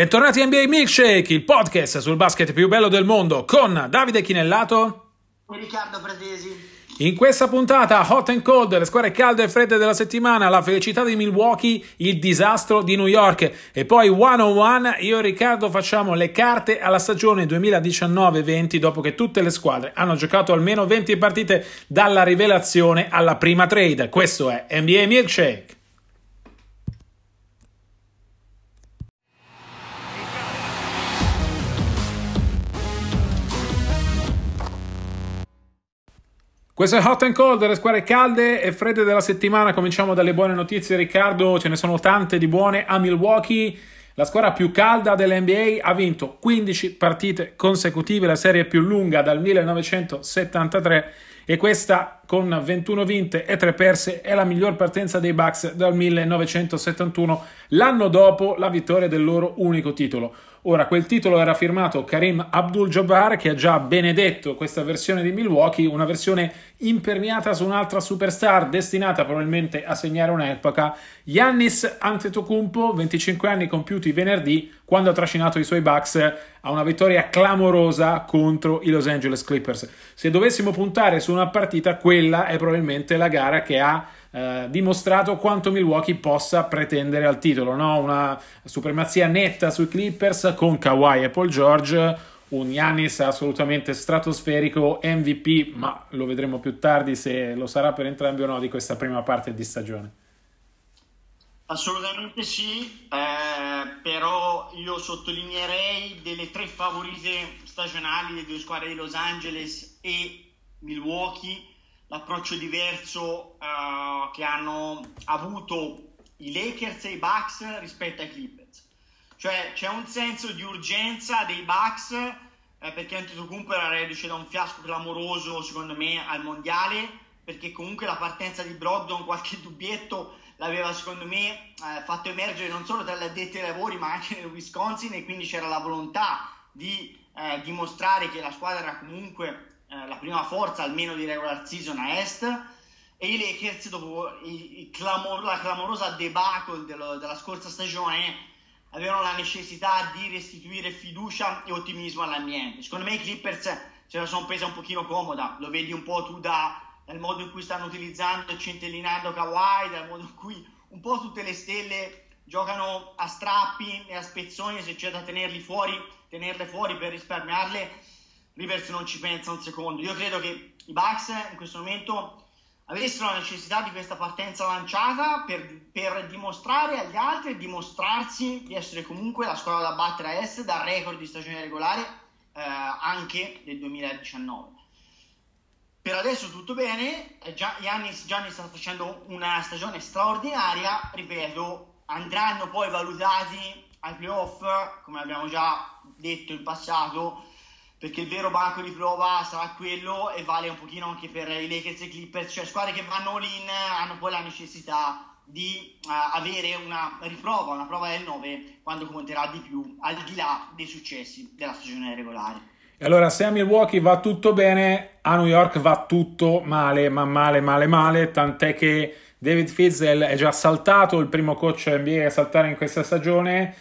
Bentornati a NBA Milkshake, il podcast sul basket più bello del mondo con Davide Chinellato e Riccardo Pratesi. In questa puntata hot and cold, le squadre calde e fredde della settimana, la felicità di Milwaukee, il disastro di New York e poi one on one, io e Riccardo facciamo le carte alla stagione 2019-20 dopo che tutte le squadre hanno giocato almeno 20 partite dalla rivelazione alla prima trade. Questo è NBA Milkshake. Questo è Hot and Cold, le squadre calde e fredde della settimana. Cominciamo dalle buone notizie, Riccardo. Ce ne sono tante di buone a Milwaukee. La squadra più calda dell'NBA ha vinto 15 partite consecutive, la serie più lunga dal 1973 e questa con 21 vinte e 3 perse è la miglior partenza dei Bucks dal 1971, l'anno dopo la vittoria del loro unico titolo. Ora, quel titolo era firmato Karim Abdul-Jabbar che ha già benedetto questa versione di Milwaukee, una versione imperniata su un'altra superstar destinata probabilmente a segnare un'epoca, Yannis Antetokounmpo, 25 anni compiuti venerdì, quando ha trascinato i suoi Bucks a una vittoria clamorosa contro i Los Angeles Clippers. Se dovessimo puntare su una partita, quella è probabilmente la gara che ha eh, dimostrato quanto Milwaukee possa pretendere al titolo, no? una supremazia netta sui Clippers con Kawhi e Paul George, un Yanis assolutamente stratosferico, MVP, ma lo vedremo più tardi se lo sarà per entrambi o no di questa prima parte di stagione. Assolutamente sì, eh, però io sottolineerei delle tre favorite stagionali delle due squadre di Los Angeles e Milwaukee l'approccio diverso uh, che hanno avuto i Lakers e i Bucks rispetto ai Clippers. Cioè c'è un senso di urgenza dei Bucks eh, perché Antetokounmpo era reduce da un fiasco clamoroso secondo me al mondiale perché comunque la partenza di Brogdon qualche dubbietto l'aveva secondo me eh, fatto emergere non solo tra gli addetti ai lavori ma anche nel Wisconsin e quindi c'era la volontà di eh, dimostrare che la squadra era comunque eh, la prima forza almeno di regular season a est e i Lakers dopo il, il clamor, la clamorosa debacle dello, della scorsa stagione avevano la necessità di restituire fiducia e ottimismo all'ambiente. Secondo me i Clippers ce la sono presa un pochino comoda, lo vedi un po' tu da, dal modo in cui stanno utilizzando e centellinando Kawhi, dal modo in cui un po' tutte le stelle giocano a strappi e a spezzoni se c'è da tenerli fuori, tenerle fuori per risparmiarle Rivers non ci pensa un secondo. Io credo che i Bucks in questo momento avessero la necessità di questa partenza lanciata per, per dimostrare agli altri e dimostrarsi di essere comunque la squadra da battere a est dal record di stagione regolare eh, anche del 2019. Per adesso tutto bene, Giannis, Giannis sta facendo una stagione straordinaria, ripeto, andranno poi valutati ai playoff, come abbiamo già detto in passato, perché il vero banco di prova sarà quello e vale un pochino anche per i Lakers e Clippers, cioè squadre che vanno all in hanno poi la necessità di uh, avere una riprova, una prova del 9 quando conterà di più, al di là dei successi della stagione regolare. E allora se a Milwaukee va tutto bene, a New York va tutto male, ma male, male, male, tant'è che David Fizzel è già saltato, il primo coach NBA a saltare in questa stagione.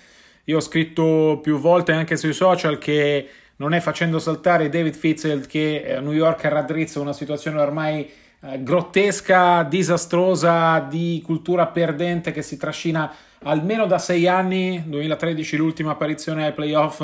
Io ho scritto più volte anche sui social che non è facendo saltare David Fitzgerald che eh, New York raddrizza una situazione ormai eh, grottesca, disastrosa, di cultura perdente che si trascina almeno da sei anni, 2013 l'ultima apparizione ai playoff,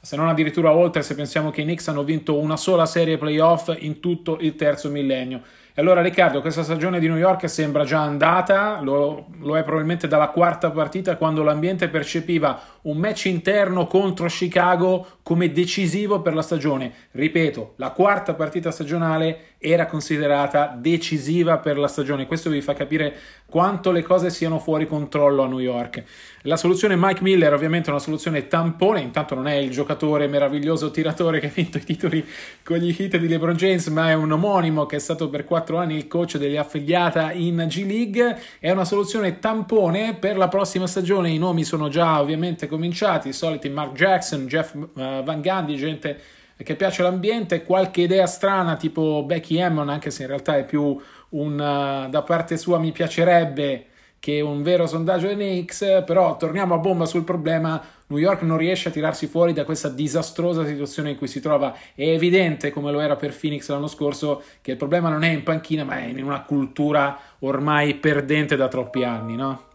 se non addirittura oltre se pensiamo che i Knicks hanno vinto una sola serie playoff in tutto il terzo millennio. Allora Riccardo, questa stagione di New York sembra già andata, lo, lo, è probabilmente dalla quarta partita quando l'ambiente percepiva un match interno contro Chicago come decisivo per la stagione. Ripeto, la quarta partita stagionale era considerata decisiva per la stagione. Questo vi fa capire quanto le cose siano fuori controllo a New York. La soluzione Mike Miller ovviamente è una soluzione tampone, intanto non è il giocatore meraviglioso tiratore che ha vinto i titoli con gli hit di LeBron James, ma è un omonimo che è stato per quattro anni il coach degli affiliata in G League. È una soluzione tampone per la prossima stagione. I nomi sono già ovviamente cominciati, i soliti Mark Jackson, Jeff uh, Van Gundy, gente che piace l'ambiente, qualche idea strana tipo Becky Hammond, anche se in realtà è più un uh, da parte sua mi piacerebbe che un vero sondaggio dei Knicks, però torniamo a bomba sul problema, New York non riesce a tirarsi fuori da questa disastrosa situazione in cui si trova, è evidente come lo era per Phoenix l'anno scorso che il problema non è in panchina ma è in una cultura ormai perdente da troppi anni, no?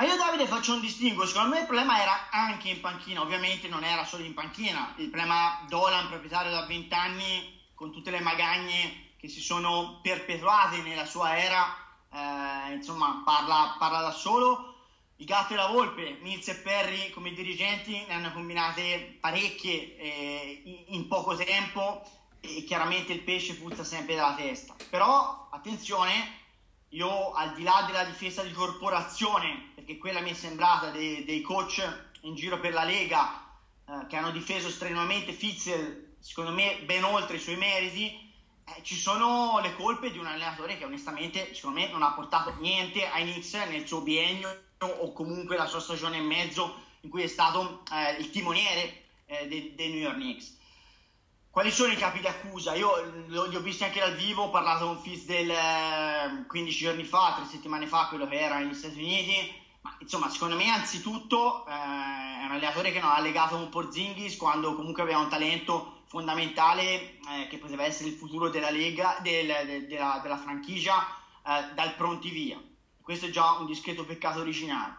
Ma io Davide faccio un distinguo, secondo me il problema era anche in panchina, ovviamente non era solo in panchina, il problema Dolan, proprietario da 20 anni, con tutte le magagne che si sono perpetuate nella sua era, eh, insomma parla, parla, da solo. Il gatto e la volpe, Mills e Perry come dirigenti ne hanno combinate parecchie eh, in poco tempo e chiaramente il pesce puzza sempre dalla testa. Però attenzione, io al di là della difesa di corporazione, perché quella mi è sembrata dei, dei coach in giro per la Lega eh, che hanno difeso strenuamente Fitzel, secondo me ben oltre i suoi meriti, eh, ci sono le colpe di un allenatore che onestamente secondo me non ha portato niente ai Knicks nel suo biennio o comunque la sua stagione e mezzo in cui è stato eh, il timoniere eh, dei, dei, New York Knicks. Quali sono i capi di accusa? Io li ho visti anche dal vivo, ho parlato con Fitz del eh, 15 giorni fa, 3 settimane fa, quello che era negli Stati Uniti. Ma insomma, secondo me, anzitutto eh, è un allenatore che non ha legato un Porzingis quando comunque aveva un talento fondamentale eh, che poteva essere il futuro della Lega, del, de, della, della, franchigia eh, dal pronti via. Questo è già un discreto peccato originale.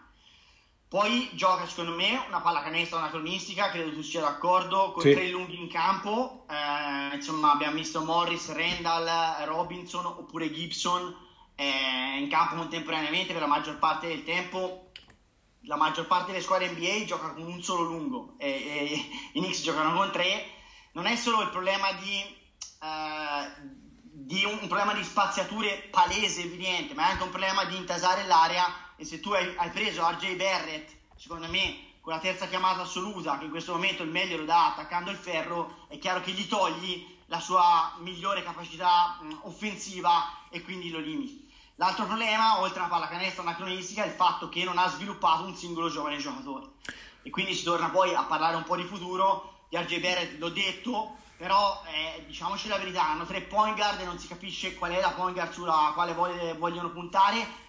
Poi gioca secondo me una pallacanestro anacronistica, credo tu sia d'accordo, con sì. tre lunghi in campo, eh, insomma abbiamo visto Morris, Randall, Robinson oppure Gibson eh, in campo contemporaneamente per la maggior parte del tempo. La maggior parte delle squadre NBA gioca con un solo lungo e, e i Knicks giocano con tre non è solo il problema di, uh, di un, un, problema di spaziature palese, evidente, ma è anche un problema di intasare l'area e se tu hai, hai preso RJ Barrett, secondo me con la terza chiamata assoluta, che in questo momento il meglio lo dà attaccando il ferro, è chiaro che gli togli la sua migliore capacità offensiva e quindi lo limiti. L'altro problema, oltre alla pallacanestro anacronistica, è il fatto che non ha sviluppato un singolo giovane giocatore. E quindi si torna poi a parlare un po' di futuro di RJ Barrett, l'ho detto, però eh, diciamoci la verità, hanno tre point guard e non si capisce qual è la point guard sulla quale vogliono puntare.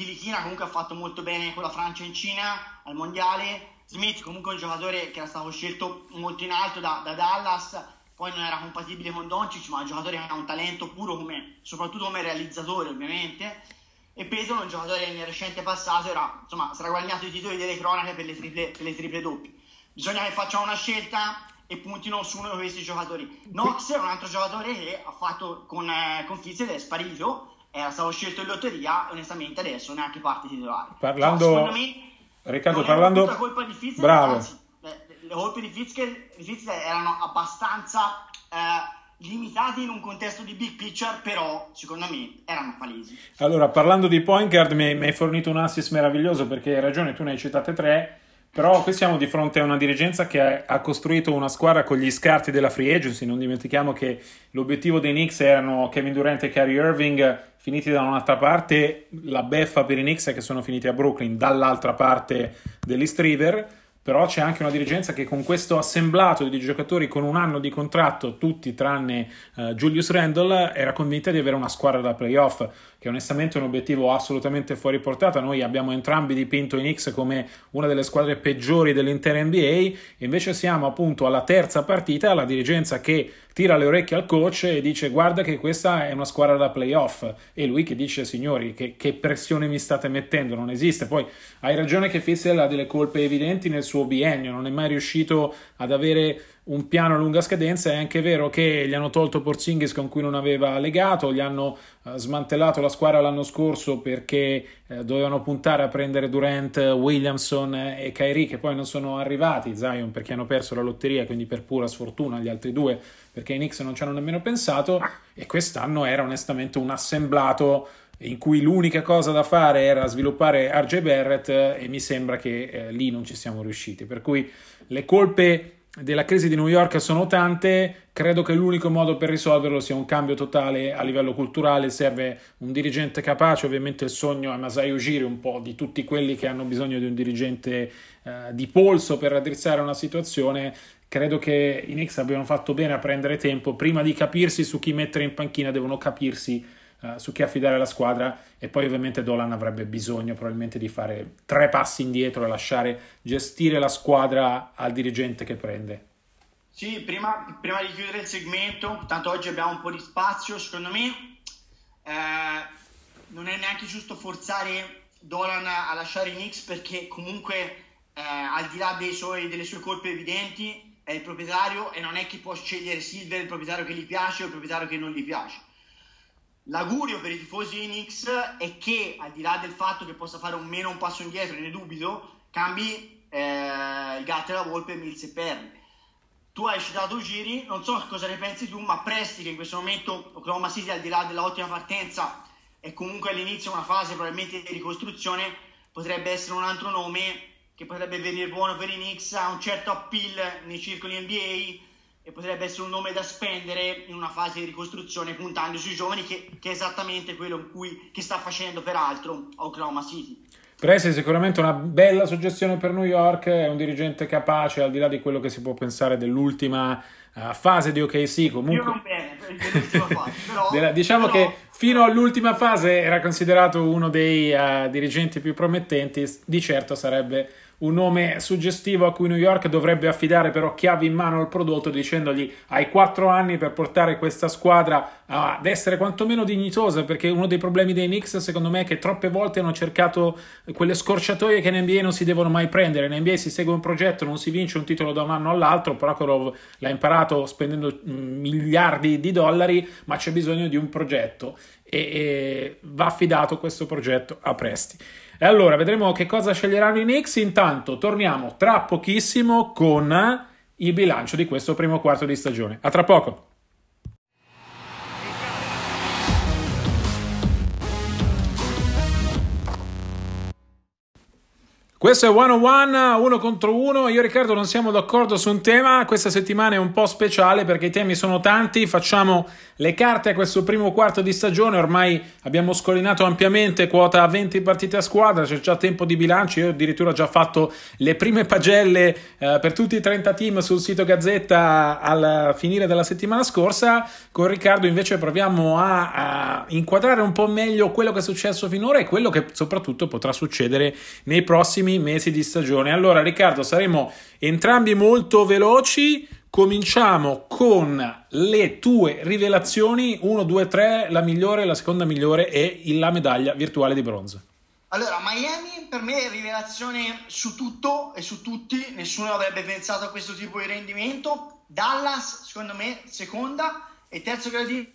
Tilichina comunque ha fatto molto bene con la Francia in Cina al mondiale. Smith comunque è un giocatore che era stato scelto molto in alto da, da Dallas, poi non era compatibile con Doncic, ma è un giocatore che ha un talento puro come, soprattutto come realizzatore ovviamente. E Pedro è un giocatore che nel recente passato era, insomma, era guadagnato i titoli delle cronache per le triple, triple doppie. Bisogna che faccia una scelta e puntino su uno di questi giocatori. Knox è un altro giocatore che ha fatto con, eh, con Fizz ed è sparito, era stato scelto in lotteria e onestamente adesso neanche parte titolare. Parlando... Cioè, secondo me Riccardo, parlando... È colpa di Fizz, Bravo. Anzi, le, le colpe di Fizz, di Fizz erano abbastanza... Eh, limitati in un contesto di big picture, però secondo me erano palesi. Allora, parlando di point guard, mi, mi hai fornito un assist meraviglioso perché hai ragione, tu ne hai citate tre però qui siamo di fronte a una dirigenza che ha costruito una squadra con gli scarti della free agency. Non dimentichiamo che l'obiettivo dei Knicks erano Kevin Durant e Kyrie Irving finiti da un'altra parte, la beffa per i Knicks è che sono finiti a Brooklyn dall'altra parte dell'East River però c'è anche una dirigenza che con questo assemblato di giocatori con un anno di contratto, tutti tranne uh, Julius Randle, era convinta di avere una squadra da playoff, che onestamente è un obiettivo assolutamente fuori portata. Noi abbiamo entrambi dipinto i Knicks come una delle squadre peggiori dell'intera NBA, invece siamo appunto alla terza partita, la dirigenza che tira le orecchie al coach e dice guarda che questa è una squadra da playoff e lui che dice signori che, che pressione mi state mettendo, non esiste. Poi hai ragione che Fitzel ha delle colpe evidenti nel suo biennio, non è mai riuscito ad avere un piano a lunga scadenza. È anche vero che gli hanno tolto Porzingis con cui non aveva legato, gli hanno uh, smantellato la squadra l'anno scorso perché uh, dovevano puntare a prendere Durant, Williamson e Kyrie che poi non sono arrivati, Zion perché hanno perso la lotteria, quindi per pura sfortuna gli altri due perché i Knicks non ci hanno nemmeno pensato e quest'anno era onestamente un assemblato in cui l'unica cosa da fare era sviluppare RJ Barrett e mi sembra che eh, lì non ci siamo riusciti. Per cui le colpe della crisi di New York sono tante, credo che l'unico modo per risolverlo sia un cambio totale a livello culturale, serve un dirigente capace, ovviamente il sogno è Masai Ujiri, un po' di tutti quelli che hanno bisogno di un dirigente eh, di polso per raddrizzare una situazione, credo che i Knicks abbiano fatto bene a prendere tempo, prima di capirsi su chi mettere in panchina devono capirsi uh, su chi affidare la squadra e poi ovviamente Dolan avrebbe bisogno probabilmente di fare tre passi indietro e lasciare gestire la squadra al dirigente che prende. Sì, prima, prima di chiudere il segmento, tanto oggi abbiamo un po' di spazio, secondo me eh, non è neanche giusto forzare Dolan a lasciare i Knicks perché comunque eh, al di là suoi, delle sue colpe evidenti è il proprietario e non è che può scegliere Silver il proprietario che gli piace o il proprietario che non gli piace. L'augurio per i tifosi Knicks è che al di là del fatto che possa fare un meno un passo indietro, ne dubito, cambi eh, il gatto e la volpe Mills e Perry. Tu hai citato Giri, non so cosa ne pensi tu, ma Presti che in questo momento Oklahoma City al di là dell'ottima partenza è comunque all'inizio una fase probabilmente di ricostruzione, potrebbe essere un altro nome che potrebbe venire buono per i Knicks, ha un certo appeal nei circoli NBA e potrebbe essere un nome da spendere in una fase di ricostruzione puntando sui giovani che, che è esattamente quello in cui, che sta facendo peraltro Oklahoma City. Presi sicuramente una bella suggestione per New York, è un dirigente capace al di là di quello che si può pensare dell'ultima uh, fase di OKC comunque... Io non bene, fase, però, diciamo però... che fino all'ultima fase era considerato uno dei uh, dirigenti più promettenti, di certo sarebbe un nome suggestivo a cui New York dovrebbe affidare però chiavi in mano al prodotto dicendogli hai quattro anni per portare questa squadra ad essere quantomeno dignitosa perché uno dei problemi dei Knicks secondo me è che troppe volte hanno cercato quelle scorciatoie che in NBA non si devono mai prendere in NBA si segue un progetto non si vince un titolo da un anno all'altro Prokhorov l'ha imparato spendendo mm, miliardi di dollari ma c'è bisogno di un progetto e, e va affidato questo progetto a Presti e allora vedremo che cosa sceglieranno i Knicks. Intanto torniamo tra pochissimo con il bilancio di questo primo quarto di stagione. A tra poco. Questo è One on One, uno contro uno. Io e Riccardo non siamo d'accordo su un tema. Questa settimana è un po' speciale perché i temi sono tanti. Facciamo le carte a questo primo quarto di stagione. Ormai abbiamo scolinato ampiamente quota 20 partite a squadra. C'è già tempo di bilancio. Io addirittura ho già fatto le prime pagelle eh, per tutti i 30 team sul sito Gazzetta al finire della settimana scorsa. Con Riccardo invece proviamo a, a inquadrare un po' meglio quello che è successo finora e quello che soprattutto potrà succedere nei prossimi prossimi mesi di stagione. Allora, Riccardo, saremo entrambi molto veloci. Cominciamo con le tue rivelazioni 1, 2, 3, la migliore, la seconda migliore e la medaglia virtuale di bronzo. Allora, Miami per me è rivelazione su tutto e su tutti, nessuno avrebbe pensato a questo tipo di rendimento. Dallas, secondo me, seconda e terzo gradino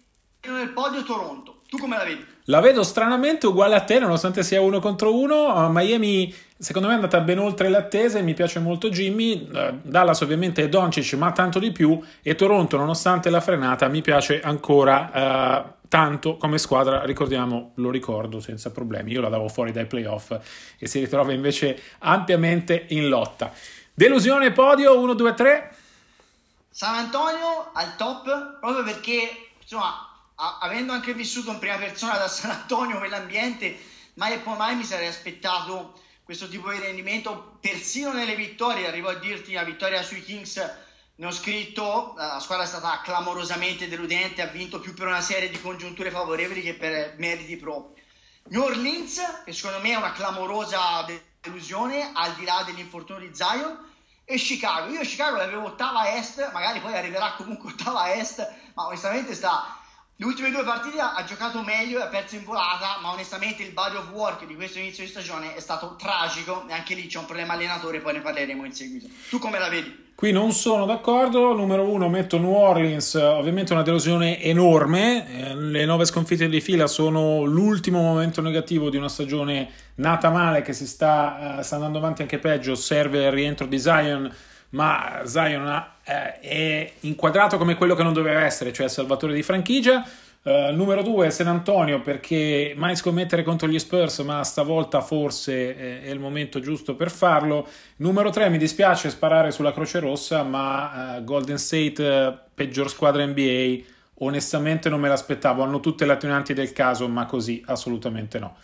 nel podio Toronto. Tu come la vedi? La vedo stranamente uguale a te, nonostante sia uno contro uno. Miami, secondo me, è andata ben oltre le attese. Mi piace molto Jimmy. Eh, Dallas, ovviamente, è Doncic, ma tanto di più. E Toronto, nonostante la frenata, mi piace ancora. Uh, tanto come squadra, ricordiamo, lo ricordo senza problemi. Io la davo fuori dai playoff e si ritrova invece ampiamente in lotta. Delusione podio 1, 2, 3. San Antonio al top proprio perché insomma avendo anche vissuto in prima persona da San Antonio quell'ambiente, mai e poi mai mi sarei aspettato questo tipo di rendimento, persino nelle vittorie. Arrivo a dirti la vittoria sui Kings. Ne ho scritto, la squadra è stata clamorosamente deludente, ha vinto più per una serie di congiunture favorevoli che per meriti propri. New Orleans, che secondo me è una clamorosa delusione, al di là dell'infortunio di Zion, e Chicago. Io Chicago l'avevo ottava est, magari poi arriverà comunque ottava est, ma onestamente sta le ultime due partite ha giocato meglio e ha perso in volata, ma onestamente il body of work di questo inizio di stagione è stato tragico e anche lì c'è un problema allenatore, poi ne parleremo in seguito. Tu come la vedi? Qui non sono d'accordo, numero uno metto New Orleans, ovviamente una delusione enorme, eh, le nove sconfitte di fila sono l'ultimo momento negativo di una stagione nata male che si sta, uh, sta andando avanti anche peggio, serve il rientro di Zion ma Zion eh, è inquadrato come quello che non doveva essere, cioè il salvatore di franchigia. Uh, numero 2 San Antonio perché mai scommettere contro gli Spurs ma stavolta forse è, è il momento giusto per farlo. Numero 3 mi dispiace sparare sulla Croce Rossa ma uh, Golden State peggior squadra NBA onestamente non me l'aspettavo. Hanno tutte le attenuanti del caso ma così assolutamente no.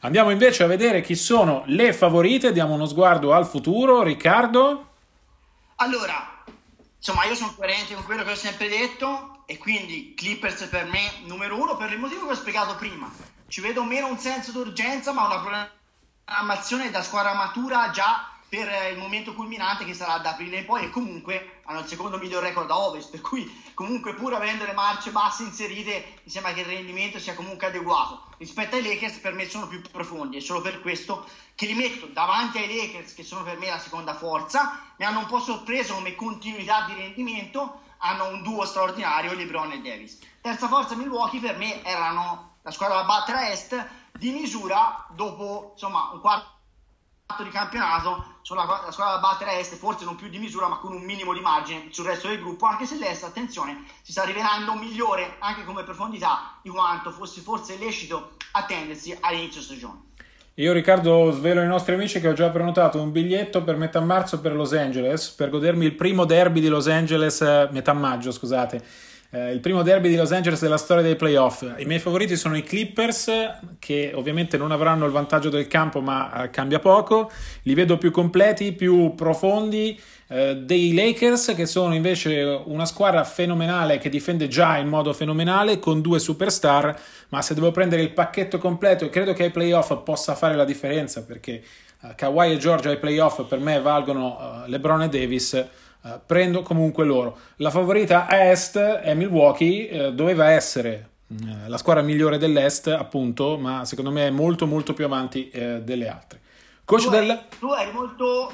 Andiamo invece a vedere chi sono le favorite. Diamo uno sguardo al futuro. Riccardo allora, insomma, io sono coerente con quello che ho sempre detto. e quindi Clippers per me numero uno per il motivo che ho spiegato prima. Ci vedo meno un senso d'urgenza, ma una programmazione da squadra matura già per il momento culminante che sarà da aprile in poi e comunque hanno il secondo miglior record a ovest per cui comunque pur avendo le marce basse inserite mi sembra che il rendimento sia comunque adeguato. Rispetto ai Lakers per me sono più profondi e solo per questo che li metto davanti ai Lakers che sono per me la seconda forza. Mi hanno un po' sorpreso come continuità di rendimento hanno un duo straordinario LeBron e Davis. Terza forza Milwaukee per me erano la squadra da battere a est di misura dopo insomma un quarto di campionato sono la, squadra da battere est, forse non più di misura, ma con un minimo di margine sul resto del gruppo, anche se l'est, attenzione, si sta rivelando migliore anche come profondità di quanto fosse forse lecito attendersi all'inizio stagione. Io Riccardo svelo ai nostri amici che ho già prenotato un biglietto per metà marzo per Los Angeles, per godermi il primo derby di Los Angeles, eh, metà maggio scusate, eh, il primo derby di Los Angeles della storia dei playoff. I miei favoriti sono i Clippers, che ovviamente non avranno il vantaggio del campo, ma eh, cambia poco. Li vedo più completi, più profondi. Eh, dei Lakers, che sono invece una squadra fenomenale che difende già in modo fenomenale con due superstar. Ma se devo prendere il pacchetto completo, credo che ai playoff possa fare la differenza perché uh, Kawhi e Georgia ai playoff per me valgono uh, LeBron e Davis Uh, prendo comunque loro. La favorita a est è Milwaukee, uh, doveva essere uh, la squadra migliore dell'est, appunto, ma secondo me è molto molto più avanti delle altre. Coach tu, del... tu eri molto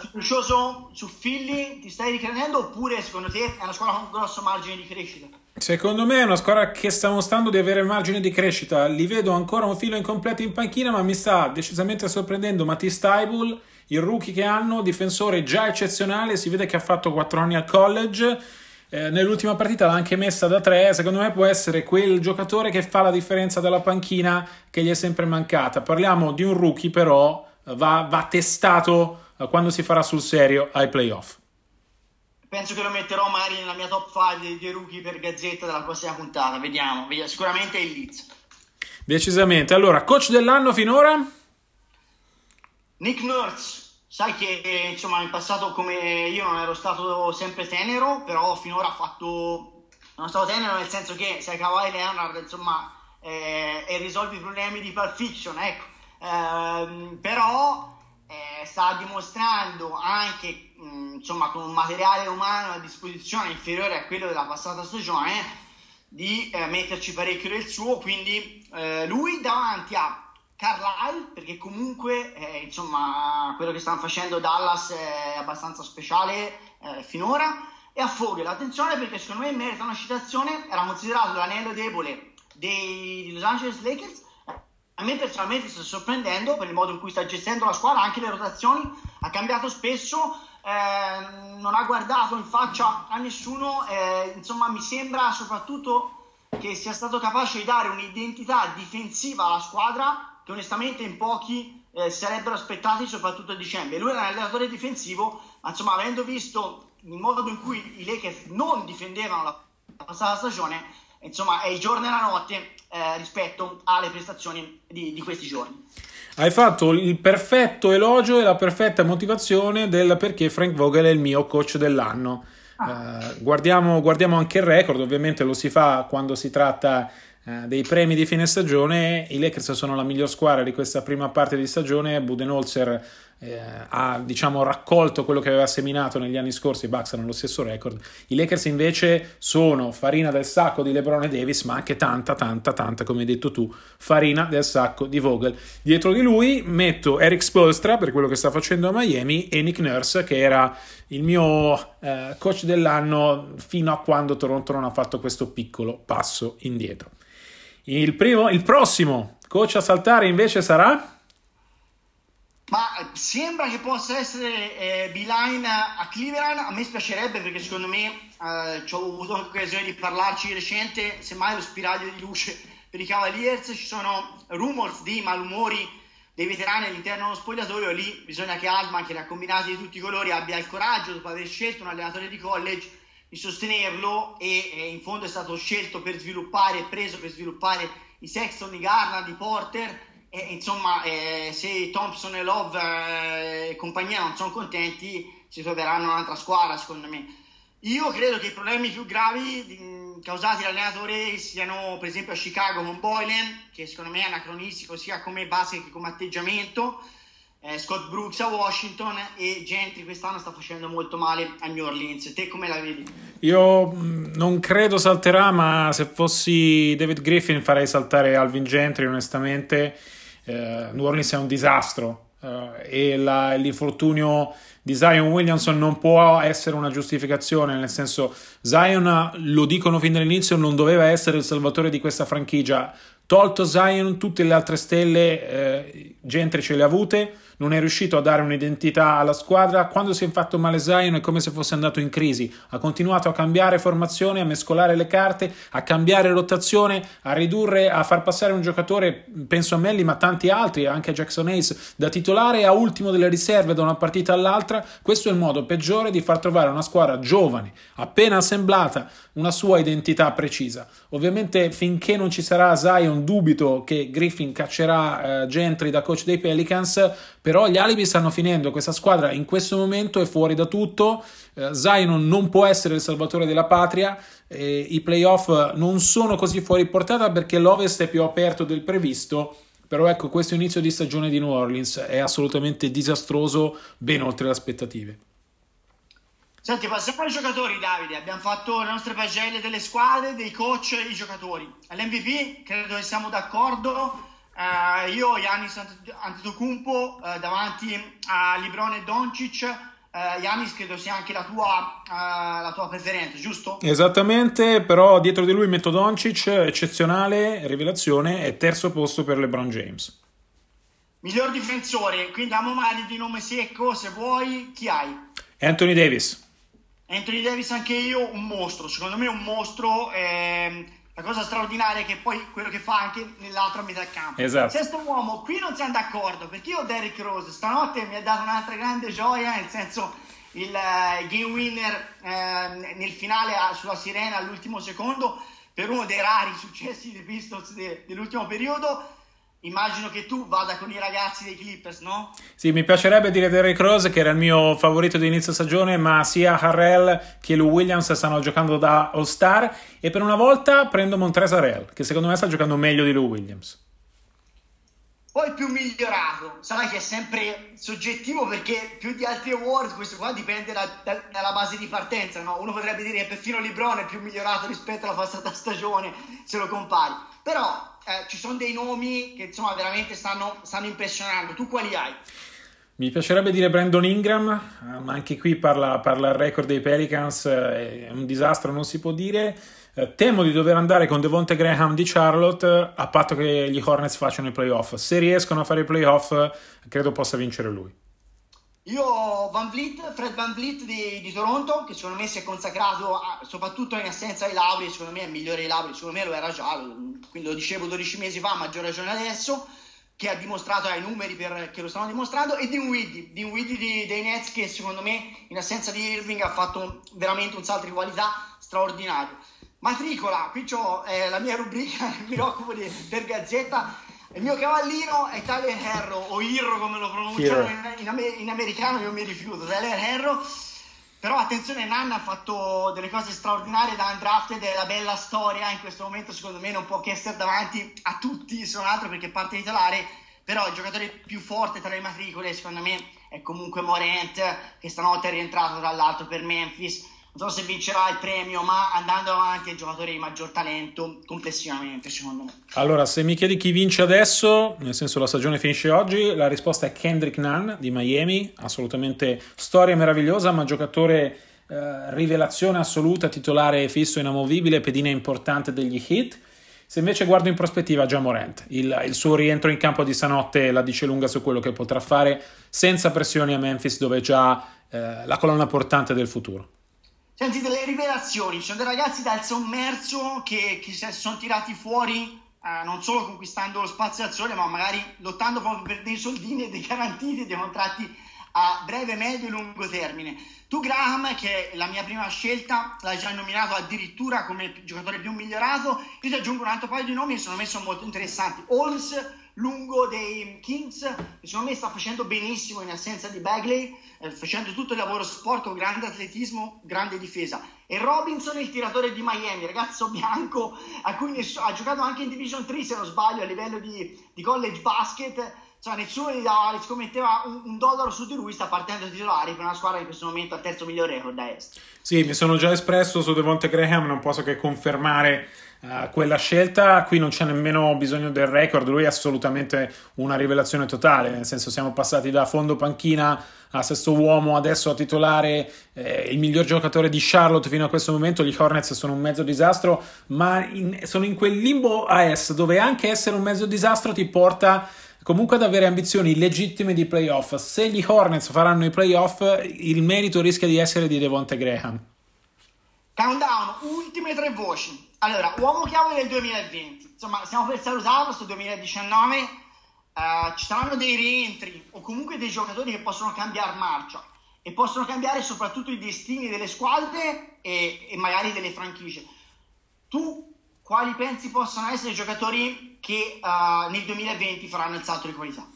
fiducioso su Philly, ti stai ricredendo oppure secondo te è una squadra con un grosso margine di crescita? Secondo me è una squadra che sta mostrando di avere margine di crescita. Li vedo ancora un filo incompleto in panchina, ma mi sta decisamente sorprendendo Matisse Taibul il rookie che hanno, difensore già eccezionale, si vede che ha fatto 4 anni al college. Eh, nell'ultima partita l'ha anche messa da 3. Secondo me può essere quel giocatore che fa la differenza dalla panchina che gli è sempre mancata. Parliamo di un rookie, però va, va testato eh, quando si farà sul serio ai playoff. Penso che lo metterò magari nella mia top 5 dei rookie per gazzetta della prossima puntata. Vediamo, sicuramente è il Leeds. Decisamente. Allora, coach dell'anno finora? Nick Nurse, sai che insomma in passato come io non ero stato sempre tenero, però finora ha fatto... non stato tenero nel senso che sei Kawhi Leonard, insomma, eh, e risolvi i problemi di Pulp Fiction, ecco. Eh, però eh, sta dimostrando anche, mh, insomma, con un materiale umano a disposizione inferiore a quello della passata stagione, di eh, metterci parecchio del suo, quindi eh, lui davanti a Carlisle, perché comunque eh, insomma quello che stanno facendo Dallas è abbastanza speciale eh, finora. E a Fogel, attenzione perché secondo me merita una citazione, era considerato l'anello debole dei Los Angeles Lakers. A me personalmente sta sorprendendo per il modo in cui sta gestendo la squadra, anche le rotazioni, ha cambiato spesso, eh, non ha guardato in faccia a nessuno, eh, insomma mi sembra soprattutto che sia stato capace di dare un'identità difensiva alla squadra che onestamente in pochi eh, sarebbero aspettati soprattutto a dicembre. Lui era un allenatore difensivo, ma insomma avendo visto il modo in cui i Lakers non difendevano la passata stagione, insomma è il giorno e la notte eh, rispetto alle prestazioni di, di questi giorni. Hai fatto il perfetto elogio e la perfetta motivazione del perché Frank Vogel è il mio coach dell'anno. Ah. Uh, guardiamo, guardiamo, anche il record, ovviamente lo si fa quando si tratta eh, dei premi di fine stagione. I Lakers sono la miglior squadra di questa prima parte di stagione. Budenholzer eh, ha diciamo, raccolto quello che aveva seminato negli anni scorsi. I Bucks hanno lo stesso record. I Lakers invece sono farina del sacco di LeBron e Davis, ma anche tanta, tanta, tanta, come hai detto tu, farina del sacco di Vogel. Dietro di lui metto Eric Spolstra per quello che sta facendo a Miami e Nick Nurse, che era il mio eh, coach dell'anno fino a quando Toronto non ha fatto questo piccolo passo indietro. Il, primo, il prossimo coach a saltare invece sarà? Ma sembra che possa essere eh, Beeline a Cleveland. A me spiacerebbe perché secondo me eh, ci ho avuto occasione di parlarci di recente. Semmai lo spiraglio di luce per i Cavaliers. Ci sono rumors di malumori dei veterani all'interno dello spogliatoio. Lì bisogna che Altman, che ne ha combinati di tutti i colori, abbia il coraggio, dopo aver scelto un allenatore di college, di sostenerlo e eh, in fondo è stato scelto per sviluppare, preso per sviluppare i Sexton, i Garland, i Porter e insomma eh, se Thompson e Love eh, e compagnia non sono contenti si troveranno un'altra squadra secondo me. Io credo che i problemi più gravi causati dall'allenatore siano per esempio a Chicago con Boylan, che secondo me è anacronistico sia come base che come atteggiamento, eh, Scott Brooks a Washington e Gentry quest'anno sta facendo molto male a New Orleans. Te come la vedi? Io non credo salterà, ma se fossi David Griffin farei saltare Alvin Gentry onestamente. Eh, New Orleans è un disastro eh, e la, l'infortunio di Zion Williamson non può essere una giustificazione, nel senso Zion, lo dicono fin dall'inizio, non doveva essere il salvatore di questa franchigia. Tolto Zion, tutte le altre stelle, eh, Gentry ce le ha avute, non è riuscito a dare un'identità alla squadra. Quando si è fatto male Zion è come se fosse andato in crisi. Ha continuato a cambiare formazione, a mescolare le carte, a cambiare rotazione, a ridurre, a far passare un giocatore, penso a Melli, ma tanti altri, anche Jackson Hayes, da titolare a ultimo delle riserve da una partita all'altra. Questo è il modo peggiore di far trovare una squadra giovane, appena assemblata, una sua identità precisa. Ovviamente finché non ci sarà Zion dubito che Griffin caccerà eh, Gentry da coach dei Pelicans, però gli alibi stanno finendo, questa squadra in questo momento è fuori da tutto, eh, Zion non può essere il salvatore della patria, eh, i playoff non sono così fuori portata perché l'Ovest è più aperto del previsto, però ecco questo inizio di stagione di New Orleans è assolutamente disastroso, ben oltre le aspettative. Senti, passiamo ai giocatori, Davide. Abbiamo fatto le nostre pagelle delle squadre, dei coach e i giocatori. All'MVP credo che siamo d'accordo. Uh, io, Yanis Antetokounmpo, uh, davanti a Librone e Doncic, uh, Yanis credo sia anche la tua, la tua preferenza, giusto? Esattamente, però dietro di lui metto Doncic, eccezionale, rivelazione, e terzo posto per LeBron James. Miglior difensore, quindi a magari di nome secco, se vuoi, chi hai? Anthony Davis. Anthony Davis anche io, un mostro, secondo me un mostro... Ehm la cosa straordinaria è che poi quello che fa anche nell'altra metà campo. Esatto. Sesto uomo, qui non siamo d'accordo perché io Derrick Rose stanotte mi ha dato un'altra grande gioia, nel senso il uh, game winner uh, nel finale uh, sulla sirena all'ultimo secondo per uno dei rari successi dei Pistons de- dell'ultimo periodo Immagino che tu vada con i ragazzi dei Clippers, no? Sì, mi piacerebbe dire Derrick Rose, che era il mio favorito di inizio stagione, ma sia Harrell che Lou Williams stanno giocando da All-Star e per una volta prendo Montrezl Harrell, che secondo me sta giocando meglio di Lou Williams. Poi più migliorato, sai che è sempre soggettivo perché più di altri award questo qua dipende da, da, dalla base di partenza, no? Uno potrebbe dire che perfino LeBron è più migliorato rispetto alla passata stagione se lo compari. Però eh, ci sono dei nomi che insomma veramente stanno, stanno impressionando. Tu quali hai? Mi piacerebbe dire Brandon Ingram, ma anche qui parla, parla il record dei Pelicans, eh, è un disastro, non si può dire. Eh, temo di dover andare con Devonte Graham di Charlotte a patto che gli Hornets facciano i playoff. Se riescono a fare i playoff, credo possa vincere lui. Io Van Vliet, Fred Van Vliet di, di, Toronto, che secondo me si è consacrato a, soprattutto in assenza di Lauri, secondo me è migliore di Lauri, secondo me lo era già, quindi lo dicevo 12 mesi fa, maggior ragione adesso, che ha dimostrato, ha i numeri per, che lo stanno dimostrando, e Dinwiddie, Dinwiddie dei Nets che secondo me in assenza di Irving ha fatto veramente un salto di qualità straordinario. Matricola, qui ho eh, la mia rubrica, mi occupo di, per Gazzetta, il mio cavallino è Tyler Herro, o Irro come lo pronunciano in, in, in, americano, io mi rifiuto, Tyler Herro. Però attenzione, Nanna ha fatto delle cose straordinarie da undrafted, è la bella storia, in questo momento secondo me non può che essere davanti a tutti, se non altro perché parte titolare, però il giocatore più forte tra le matricole secondo me è comunque Morent, che stanotte è rientrato tra l'altro per Memphis non so se vincerà il premio, ma andando avanti il giocatore di maggior talento complessivamente, secondo me. Allora, se mi chiedi chi vince adesso, nel senso la stagione finisce oggi, la risposta è Kendrick Nunn di Miami, assolutamente storia meravigliosa, ma giocatore eh, rivelazione assoluta, titolare fisso, inamovibile, pedina importante degli hit. Se invece guardo in prospettiva già Morant, il, il, suo rientro in campo di stanotte la dice lunga su quello che potrà fare senza pressioni a Memphis dove è già eh, la colonna portante del futuro. Senti delle rivelazioni, ci sono dei ragazzi dal sommerso che, che si sono tirati fuori eh, non solo conquistando lo spazio sole, ma magari lottando proprio per dei soldini e dei garantiti e dei contratti a breve, medio e lungo termine. Tu Graham, che è la mia prima scelta, l'hai già nominato addirittura come giocatore più migliorato, io ti aggiungo un altro paio di nomi che sono molto interessanti. Holmes, lungo dei Kings, che secondo me sta facendo benissimo in assenza di Bagley, eh, facendo tutto il lavoro sporco, grande atletismo, grande difesa. E Robinson, il tiratore di Miami, ragazzo bianco, a cui nessuno, ha giocato anche in Division 3 se non sbaglio a livello di, di college basket cioè nessuno gli, dava, scommetteva un, un, dollaro su di lui, sta partendo titolare per una squadra in questo momento al terzo miglior record da est. Sì, mi sono già espresso su Devonte Graham, non posso che confermare uh, quella scelta. Qui non c'è nemmeno bisogno del record, lui è assolutamente una rivelazione totale, nel senso siamo passati da fondo panchina a sesto uomo, adesso a titolare eh, il miglior giocatore di Charlotte fino a questo momento. Gli Hornets sono un mezzo disastro, ma in, sono in quel limbo a est dove anche essere un mezzo disastro ti porta comunque ad avere ambizioni legittime di playoff. Se gli Hornets faranno i playoff, il merito rischia di essere di Devonte Graham. Countdown, ultime tre voci. Allora, uomo chiave del 2020. Insomma, stiamo per salutarlo, sto 2019. Uh, ci saranno dei rientri o comunque dei giocatori che possono cambiare marcia e possono cambiare soprattutto i destini delle squadre e, e magari delle franchigie. Tu quali pensi possano essere i giocatori che uh, nel 2020 faranno il salto di qualità?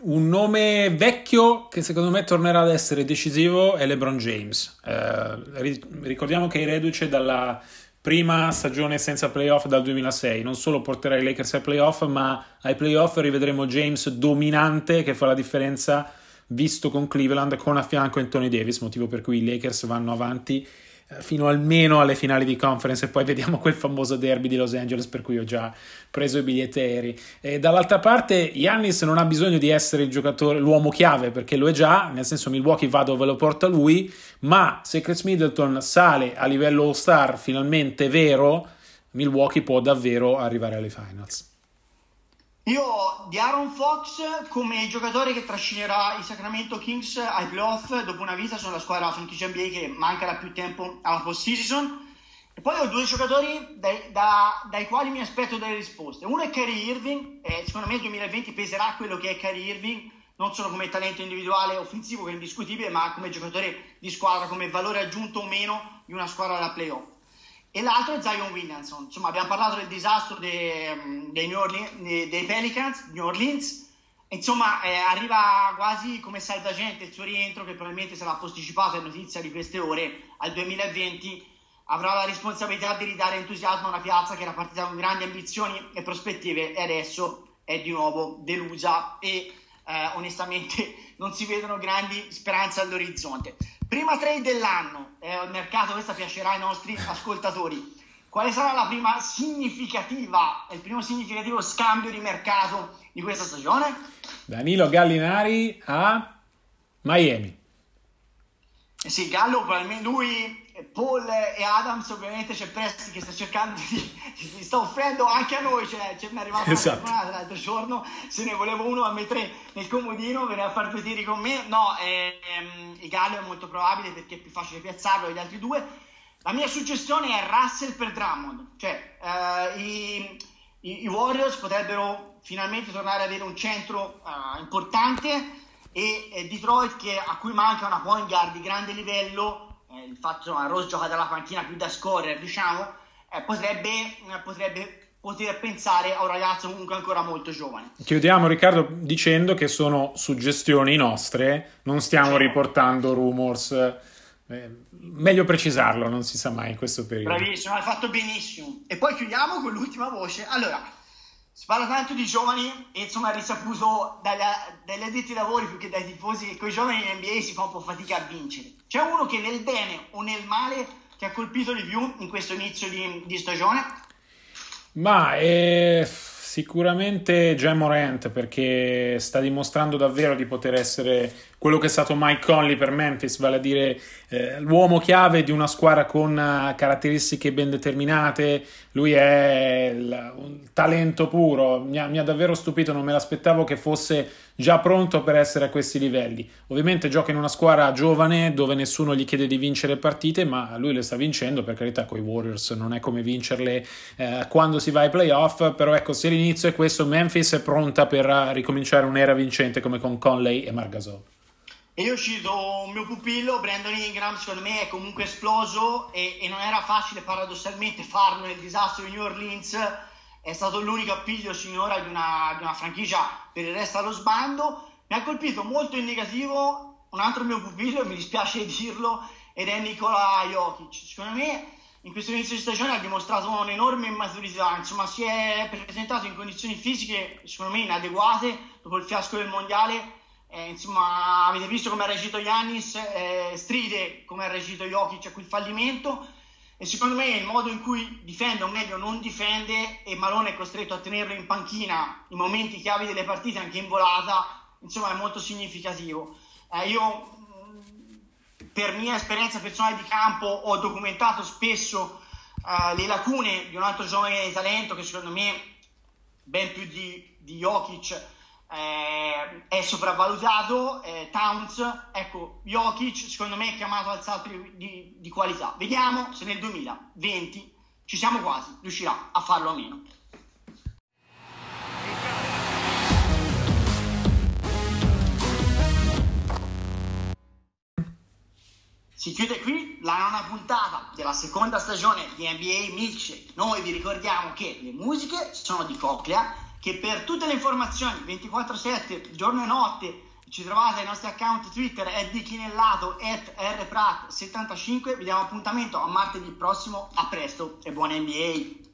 Un nome vecchio che secondo me tornerà ad essere decisivo è LeBron James. Eh, ricordiamo che è reduce dalla prima stagione senza playoff dal 2006. Non solo porterà i Lakers ai playoff, ma ai playoff rivedremo James dominante che fa la differenza visto con Cleveland con a fianco Anthony Davis, motivo per cui i Lakers vanno avanti eh, fino almeno alle finali di conference e poi vediamo quel famoso derby di Los Angeles per cui ho già preso i biglietti aerei. E dall'altra parte Yannis non ha bisogno di essere il giocatore, l'uomo chiave perché lo è già, nel senso Milwaukee va dove lo porta lui, ma se Chris Middleton sale a livello all-star finalmente vero, Milwaukee può davvero arrivare alle finals. Io di Aaron Fox come giocatore che trascinerà i Sacramento Kings ai playoff dopo una vita sono la squadra franchigia NBA che manca da più tempo alla post-season. E poi ho due giocatori dai, da, dai quali mi aspetto delle risposte. Uno è Kyrie Irving, e secondo me il 2020 peserà quello che è Kyrie Irving, non solo come talento individuale offensivo che è indiscutibile, ma come giocatore di squadra, come valore aggiunto o meno di una squadra da playoff e l'altro è Zion Williamson. Insomma, abbiamo parlato del disastro dei, dei, Orleans, dei Pelicans, New Orleans. Insomma, eh, arriva quasi come salvagente il suo rientro, che probabilmente sarà posticipato, è notizia di queste ore, al 2020. Avrà la responsabilità di ridare entusiasmo a una piazza che era partita con grandi ambizioni e prospettive e adesso è di nuovo delusa e eh, onestamente non si vedono grandi speranze all'orizzonte. Prima trade dell'anno, eh, al mercato, questa piacerà ai nostri ascoltatori. Quale sarà la prima significativa, il primo significativo scambio di mercato di questa stagione? Danilo Gallinari a Miami. Eh sì, Gallo lui Paul e Adams ovviamente c'è Presti che sta cercando di, di sta offrendo anche a noi cioè, ce n'è arrivata esatto. una l'altro giorno se ne volevo uno a mettere nel comodino veniva a fare due tiri con me. No eh, ehm, il Gallo è molto probabile perché è più facile piazzarlo degli altri due. La mia suggestione è Russell per Drummond. Cioè eh, i, i, i, Warriors potrebbero finalmente tornare ad avere un centro uh, importante e, e Detroit che, a cui manca una point guard di grande livello eh, il fatto che Rose gioca dalla panchina più da scorrere, diciamo, eh, potrebbe, eh, potrebbe poter pensare a un ragazzo comunque ancora molto giovane. Chiudiamo Riccardo dicendo che sono suggestioni nostre, non stiamo certo. riportando rumors. Eh, meglio precisarlo, non si sa mai in questo periodo. Bravissimo, hai fatto benissimo. E poi chiudiamo con l'ultima voce. Allora, si parla tanto di giovani e insomma risaputo dagli, addetti ai lavori più che dai tifosi con i giovani in NBA si fa un po' fatica a vincere. C'è uno che nel bene o nel male ti ha colpito di più in questo inizio di, di stagione? Ma è sicuramente Jamorant perché sta dimostrando davvero di poter essere quello che è stato Mike Conley per Memphis, vale a dire eh, l'uomo chiave di una squadra con uh, caratteristiche ben determinate. Lui è il, un talento puro, mi ha, mi ha, davvero stupito, non me l'aspettavo che fosse già pronto per essere a questi livelli. Ovviamente gioca in una squadra giovane dove nessuno gli chiede di vincere partite, ma lui le sta vincendo, per carità, con i Warriors non è come vincerle eh, quando si va ai playoff, però ecco, se l'inizio è questo, Memphis è pronta per ricominciare un'era vincente come con Conley e Margasol. E io cito un mio pupillo, Brandon Ingram, secondo me è comunque esploso e, e non era facile paradossalmente farlo nel disastro di New Orleans. È stato l'unico appiglio sinora di una, di una franchigia per il resto allo sbando. Mi ha colpito molto in negativo un altro mio pupillo, mi dispiace dirlo, ed è Nicola Jokic. Secondo me in questo inizio di stagione ha dimostrato un'enorme immaturità, insomma si è presentato in condizioni fisiche secondo me inadeguate dopo il fiasco del mondiale. Eh, insomma, avete visto come ha reagito Yannis, eh, stride come ha reagito Jokic a quel fallimento e secondo me il modo in cui difende, o meglio non difende, e Malone è costretto a tenerlo in panchina in momenti chiavi delle partite, anche in volata, insomma è molto significativo. Eh, io per mia esperienza personale di campo ho documentato spesso uh, le lacune di un altro giovane talento che secondo me ben più di, di Jokic eh, è sopravvalutato eh, Towns ecco Jokic secondo me è chiamato al salto di, di, di qualità vediamo se nel 2020 ci siamo quasi riuscirà a farlo o meno Si chiude qui la nona puntata della seconda stagione di NBA Milkshake. Noi vi ricordiamo che le musiche sono di Coclea, che per tutte le informazioni 24-7, giorno e notte, ci trovate ai nostri account Twitter at dichinellato at rprat75. Vi diamo appuntamento a martedì prossimo. A presto e buona NBA!